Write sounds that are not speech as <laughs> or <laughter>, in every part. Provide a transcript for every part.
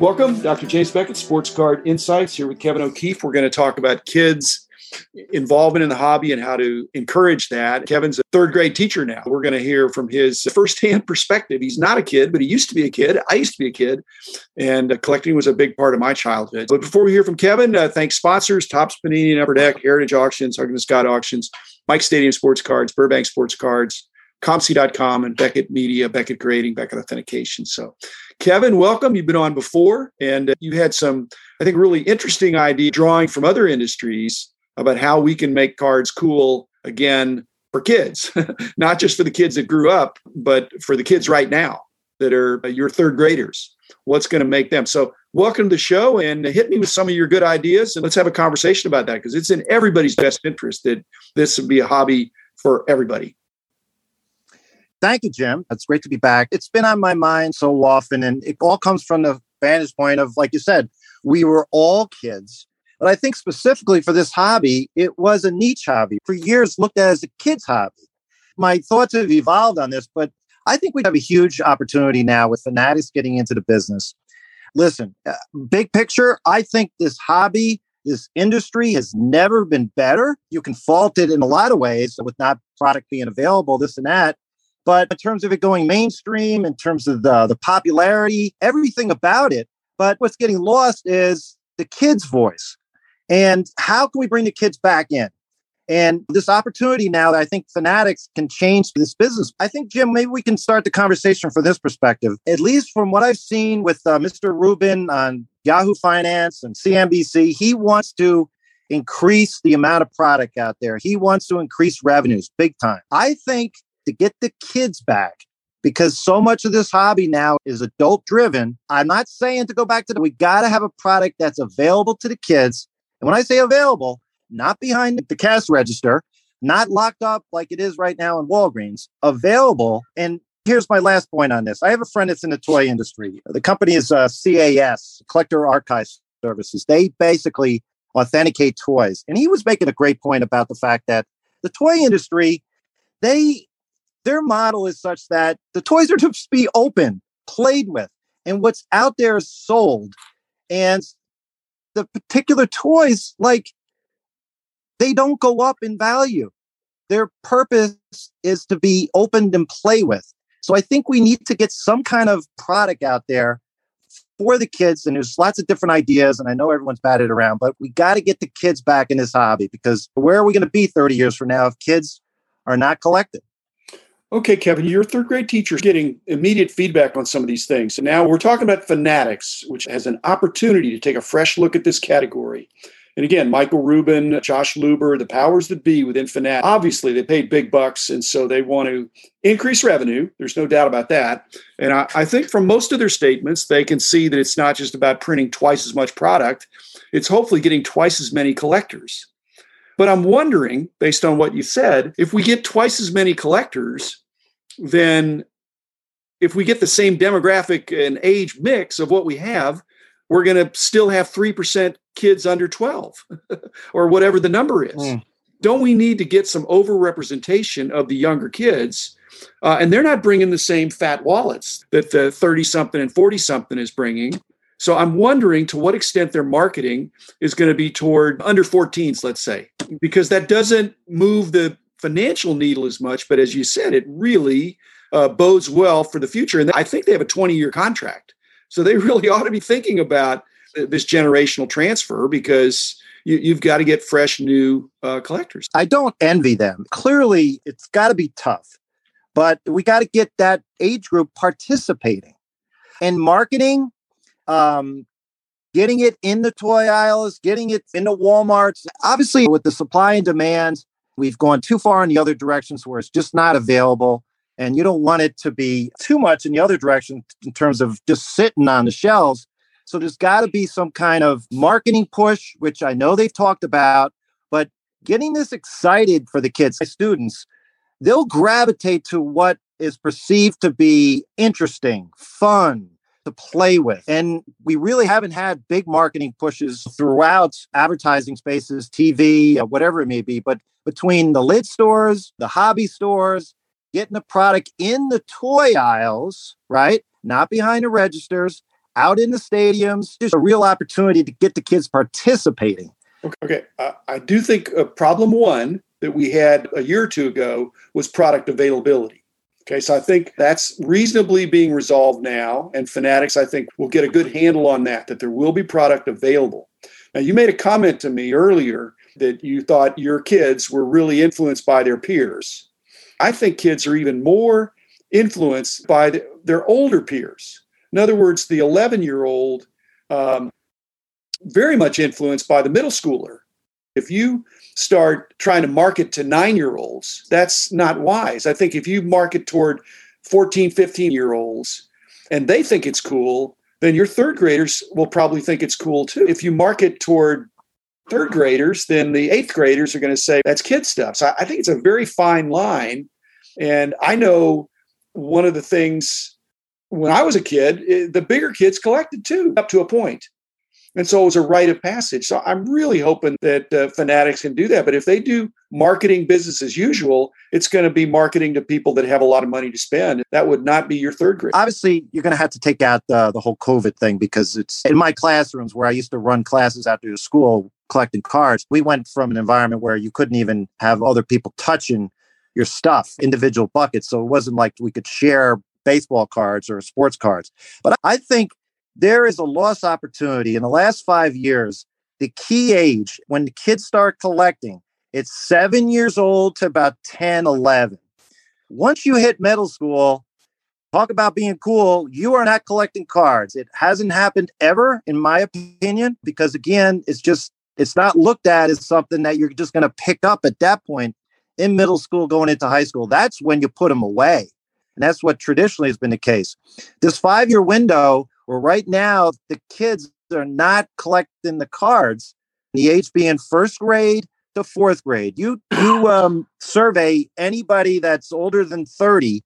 Welcome, Dr. James Beckett, Sports Card Insights, here with Kevin O'Keefe. We're going to talk about kids' involvement in the hobby and how to encourage that. Kevin's a third grade teacher now. We're going to hear from his firsthand perspective. He's not a kid, but he used to be a kid. I used to be a kid, and uh, collecting was a big part of my childhood. But before we hear from Kevin, uh, thanks sponsors Topps Panini and Upper Deck, Heritage Auctions, Huggins Scott Auctions, Mike Stadium Sports Cards, Burbank Sports Cards, COMC.com, and Beckett Media, Beckett Grading, Beckett Authentication. So Kevin, welcome. You've been on before, and uh, you had some, I think, really interesting idea drawing from other industries about how we can make cards cool again for kids, <laughs> not just for the kids that grew up, but for the kids right now that are uh, your third graders. What's going to make them? So, welcome to the show and hit me with some of your good ideas, and let's have a conversation about that because it's in everybody's best interest that this would be a hobby for everybody. Thank you, Jim. It's great to be back. It's been on my mind so often, and it all comes from the vantage point of, like you said, we were all kids. But I think specifically for this hobby, it was a niche hobby. For years, looked at as a kid's hobby. My thoughts have evolved on this, but I think we have a huge opportunity now with Fanatics getting into the business. Listen, uh, big picture, I think this hobby, this industry has never been better. You can fault it in a lot of ways with not product being available, this and that. But in terms of it going mainstream, in terms of the, the popularity, everything about it. But what's getting lost is the kids' voice. And how can we bring the kids back in? And this opportunity now that I think Fanatics can change this business. I think, Jim, maybe we can start the conversation from this perspective. At least from what I've seen with uh, Mr. Rubin on Yahoo Finance and CNBC, he wants to increase the amount of product out there. He wants to increase revenues big time. I think to get the kids back because so much of this hobby now is adult driven. I'm not saying to go back to the, we got to have a product that's available to the kids. And when I say available, not behind the cash register, not locked up like it is right now in Walgreens, available. And here's my last point on this. I have a friend that's in the toy industry. The company is uh, CAS, Collector Archive Services. They basically authenticate toys. And he was making a great point about the fact that the toy industry, they their model is such that the toys are to <laughs> be open, played with, and what's out there is sold. And the particular toys, like, they don't go up in value. Their purpose is to be opened and play with. So I think we need to get some kind of product out there for the kids. And there's lots of different ideas. And I know everyone's batted around, but we got to get the kids back in this hobby because where are we going to be 30 years from now if kids are not collected? Okay, Kevin, you're a third grade teacher is getting immediate feedback on some of these things. Now we're talking about Fanatics, which has an opportunity to take a fresh look at this category. And again, Michael Rubin, Josh Luber, the powers that be within Fanatics, obviously they paid big bucks. And so they want to increase revenue. There's no doubt about that. And I, I think from most of their statements, they can see that it's not just about printing twice as much product, it's hopefully getting twice as many collectors. But I'm wondering, based on what you said, if we get twice as many collectors, then if we get the same demographic and age mix of what we have, we're going to still have 3% kids under 12 <laughs> or whatever the number is. Mm. Don't we need to get some overrepresentation of the younger kids? Uh, and they're not bringing the same fat wallets that the 30 something and 40 something is bringing. So I'm wondering to what extent their marketing is going to be toward under 14s, let's say, because that doesn't move the financial needle as much. But as you said, it really uh, bodes well for the future. And I think they have a 20 year contract. So they <laughs> really ought to be thinking about this generational transfer because you, have got to get fresh new uh, collectors. I don't envy them. Clearly, it's got to be tough, but we got to get that age group participating. And marketing, um, getting it in the toy aisles, getting it into Walmarts. Obviously, with the supply and demand, we've gone too far in the other directions where it's just not available. And you don't want it to be too much in the other direction in terms of just sitting on the shelves. So there's got to be some kind of marketing push, which I know they've talked about, but getting this excited for the kids, students, they'll gravitate to what is perceived to be interesting, fun, to play with. And we really haven't had big marketing pushes throughout advertising spaces, TV, uh, whatever it may be. But between the Lids stores, the hobby stores, getting the product in the toy aisles, right? Not behind the registers, out in the stadiums. There's a real opportunity to get the kids participating. Okay. Uh, I do think uh, problem one that we had a year or two ago was product availability. Okay, so I think that's reasonably being resolved now. And Fanatics, I think, will get a good handle on that, that there will be product available. Now, you made a comment to me earlier that you thought your kids were really influenced by their peers. I think kids are even more influenced by the, their older peers. In other words, the 11 year old, um, very much influenced by the middle schooler. If you start trying to market to nine year olds, that's not wise. I think if you market toward 14, 15 year olds and they think it's cool, then your third graders will probably think it's cool too. If you market toward third graders, then the eighth graders are going to say that's kid stuff. So I think it's a very fine line. And I know one of the things when I was a kid, eh, the bigger kids collected too, up to a point. And so it was a rite of passage. So I'm really hoping that uh, Fanatics can do that. But if they do marketing business as usual, it's going to be marketing to people that have a lot of money to spend. That would not be your third grade. Obviously, you're going to have to take out the, the whole COVID thing because it's in my classrooms where I used to run classes after school collecting cards. We went from an environment where you couldn't even have other people touching your stuff, individual buckets. So it wasn't like we could share baseball cards or sports cards. But I think there is a lost opportunity in the last five years. The key age when the kids start collecting, it's seven years old to about 10, 11. Once you hit middle school, talk about being cool. You are not collecting cards. It hasn't happened ever, in my opinion, because again, it's just, it's not looked at as something that you're just going to pick up at that point in middle school going into high school. That's when you put them away. And that's what traditionally has been the case. This five year window well, right now, the kids are not collecting the cards. The age being first grade to fourth grade. You you <coughs> um, survey anybody that's older than thirty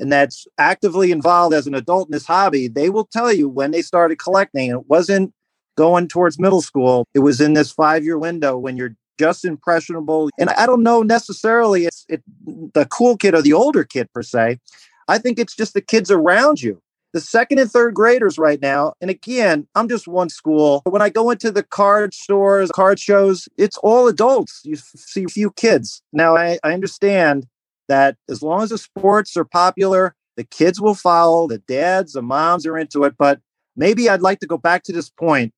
and that's actively involved as an adult in this hobby. They will tell you when they started collecting. It wasn't going towards middle school. It was in this five year window when you're just impressionable. And I don't know necessarily it's it, the cool kid or the older kid per se. I think it's just the kids around you the second and third graders right now, and again, I'm just one school. But when I go into the card stores, card shows, it's all adults. You see a few kids. Now, I, I understand that as long as the sports are popular, the kids will follow, the dads, the moms are into it. But maybe I'd like to go back to this point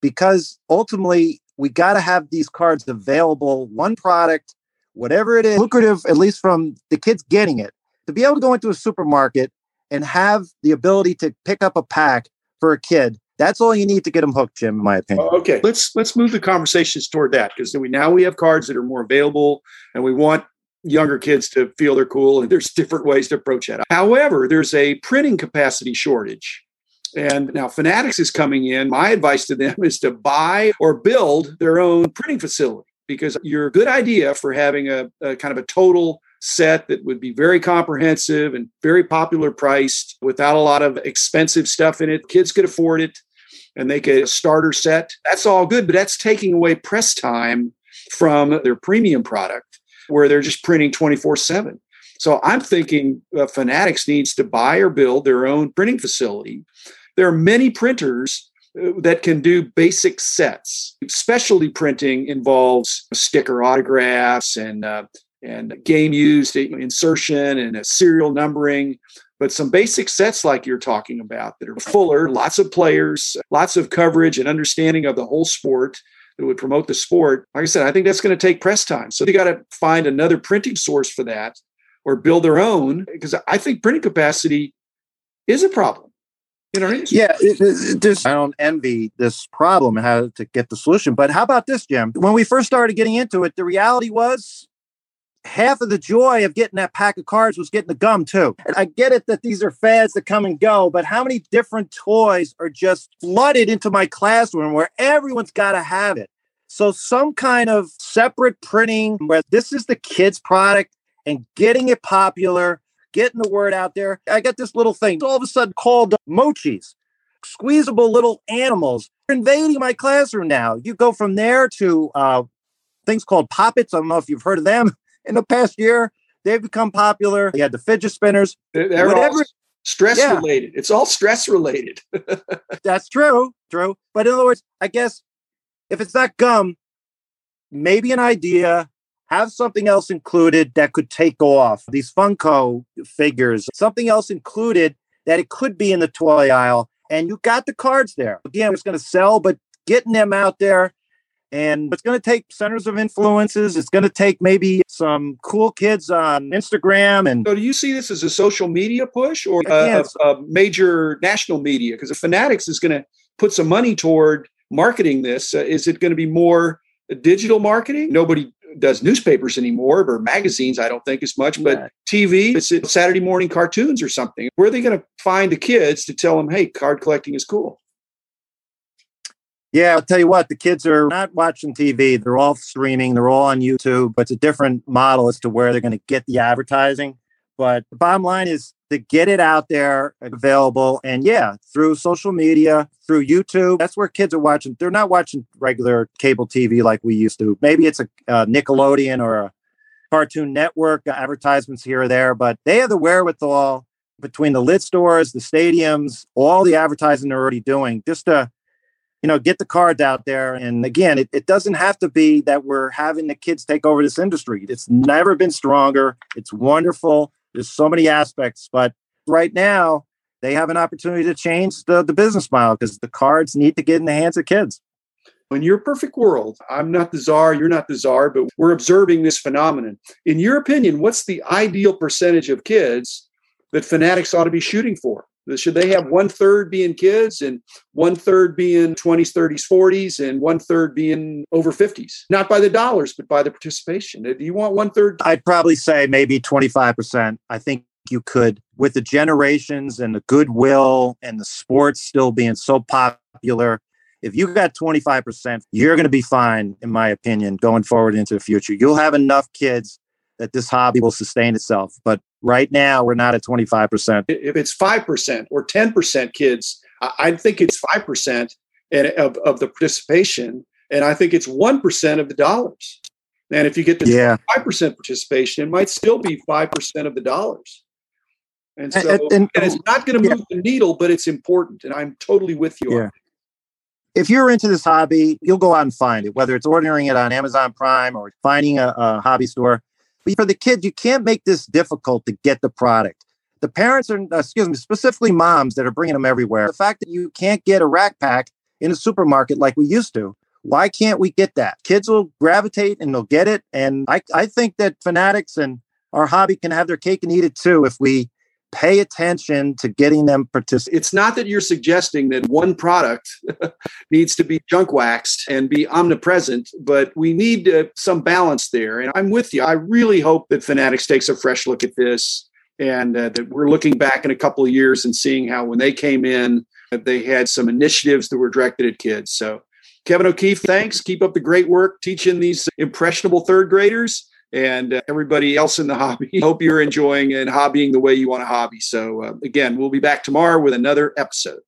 because ultimately we got to have these cards available, one product, whatever it is, lucrative, at least from the kids getting it. To be able to go into a supermarket and have the ability to pick up a pack for a kid. That's all you need to get them hooked, Jim, in my opinion. Okay, let's let's move the conversations toward that because we now we have cards that are more available, and we want younger kids to feel they're cool. And there's different ways to approach that. However, there's a printing capacity shortage. And now Fanatics is coming in. My advice to them <laughs> is to buy or build their own printing facility because your good idea for having a, a kind of a total set that would be very comprehensive and very popular priced without a lot of expensive stuff in it. Kids could afford it and they get a starter set. That's all good, but that's taking away press time from their premium product where they're just printing 24 7. So I'm thinking uh, Fanatics needs to buy or build their own printing facility. There are many printers uh, that can do basic sets. Specialty printing involves sticker autographs and uh, and game used insertion and a serial numbering but some basic sets like you're talking about that are fuller lots of players lots of coverage and understanding of the whole sport that would promote the sport like i said i think that's going to take press time so you got to find another printing source for that or build their own because i think printing capacity is a problem in our industry. Yeah, it, it, I don't envy this problem and how to get the solution. But how about this, Jim? When we first started getting into it, the reality was half of the joy of getting that pack of cards was getting the gum too. And I get it that these are fads that come and go, but how many different toys are just flooded into my classroom where everyone's got to have it? So some kind of separate printing where this is the kids product and getting it popular, getting the word out there. I got this little thing all of a sudden called mochis, squeezable little animals invading my classroom now. You go from there to uh, things called Pop Its. I don't know if you've heard of them <laughs> in the past year. They've become popular. You had the fidget spinners. They're, they're, all, Stress yeah. related. It's all stress related. <laughs> That's true. True. But in other words, I guess if it's not gum, maybe an idea, have something else included that could take off. These Funko figures, something else included that it could be in the toy aisle. And you got the cards there. Again, it's going to sell, but getting them out there and it's going to take centers of influences. It's going to take maybe some cool kids on Instagram. And so, do you see this as a social media push or a, a, a major national media? Because if Fanatics is going to put some money toward marketing this, uh, is it going to be more digital marketing? Nobody does newspapers anymore or magazines, I don't think as much, but yeah. TV, it's Saturday morning cartoons or something. Where are they going to find the kids to tell them, hey, card collecting is cool? Yeah, I'll tell you what, the kids are not watching TV. They're all streaming, they're all on YouTube. But it's a different model as to where they're going to get the advertising. But the bottom line is to get it out there available. And yeah, through social media, through YouTube, that's where kids are watching. They're not watching regular cable TV like we used to. Maybe it's a, a Nickelodeon or a Cartoon Network uh, advertisements here or there, but they have the wherewithal between the Lids stores, the stadiums, all the advertising they're already doing just to you know, get the cards out there. And again, it, it doesn't have to be that we're having the kids take over this industry. It's never been stronger. It's wonderful. There's so many aspects, but right now they have an opportunity to change the, the business model because the cards need to get in the hands of kids. In your perfect world, I'm not the czar, you're not the czar, but we're observing this phenomenon. In your opinion, what's the ideal percentage of kids that fanatics ought to be shooting for? Should they have one third being kids and one third being 20s, 30s, 40s, and one third being over 50s? Not by the dollars, but by the participation. Do you want one third? I'd probably say maybe 25%. I think you could, with the generations and the goodwill and the sports still being so popular. If you got 25%, you're going to be fine, in my opinion, going forward into the future. You'll have enough kids that this hobby will sustain itself. But right now, we're not at 25%. If it's 5% or 10% kids, I think it's 5% of, of the participation. And I think it's 1% of the dollars. And if you get the yeah. 5% participation, it might still be 5% of the dollars. And so and, and, and it's not going to move yeah. the needle, but it's important. And I'm totally with you yeah. If you're into this hobby, you'll go out and find it, whether it's ordering it on Amazon Prime or finding a, a hobby store. But for the kids, you can't make this difficult to get the product. The parents are, uh, excuse me, specifically moms that are bringing them everywhere. The fact that you can't get a rack pack in a supermarket like we used to, why can't we get that? Kids will gravitate and they'll get it. And I, I think that fanatics and our hobby can have their cake and eat it too if we pay attention to getting them participate. It's not that you're suggesting that one product <laughs> needs to be junk waxed and be omnipresent, but we need uh, some balance there. And I'm with you. I really hope that Fanatics takes a fresh look at this and uh, that we're looking back in a couple of years and seeing how when they came in, they had some initiatives that were directed at kids. So, Kevin O'Keefe, thanks. Keep up the great work teaching these impressionable third graders and uh, everybody else in the <laughs> hobby. Hope you're enjoying and hobbying the way you want to hobby. So, uh, again, we'll be back tomorrow with another episode.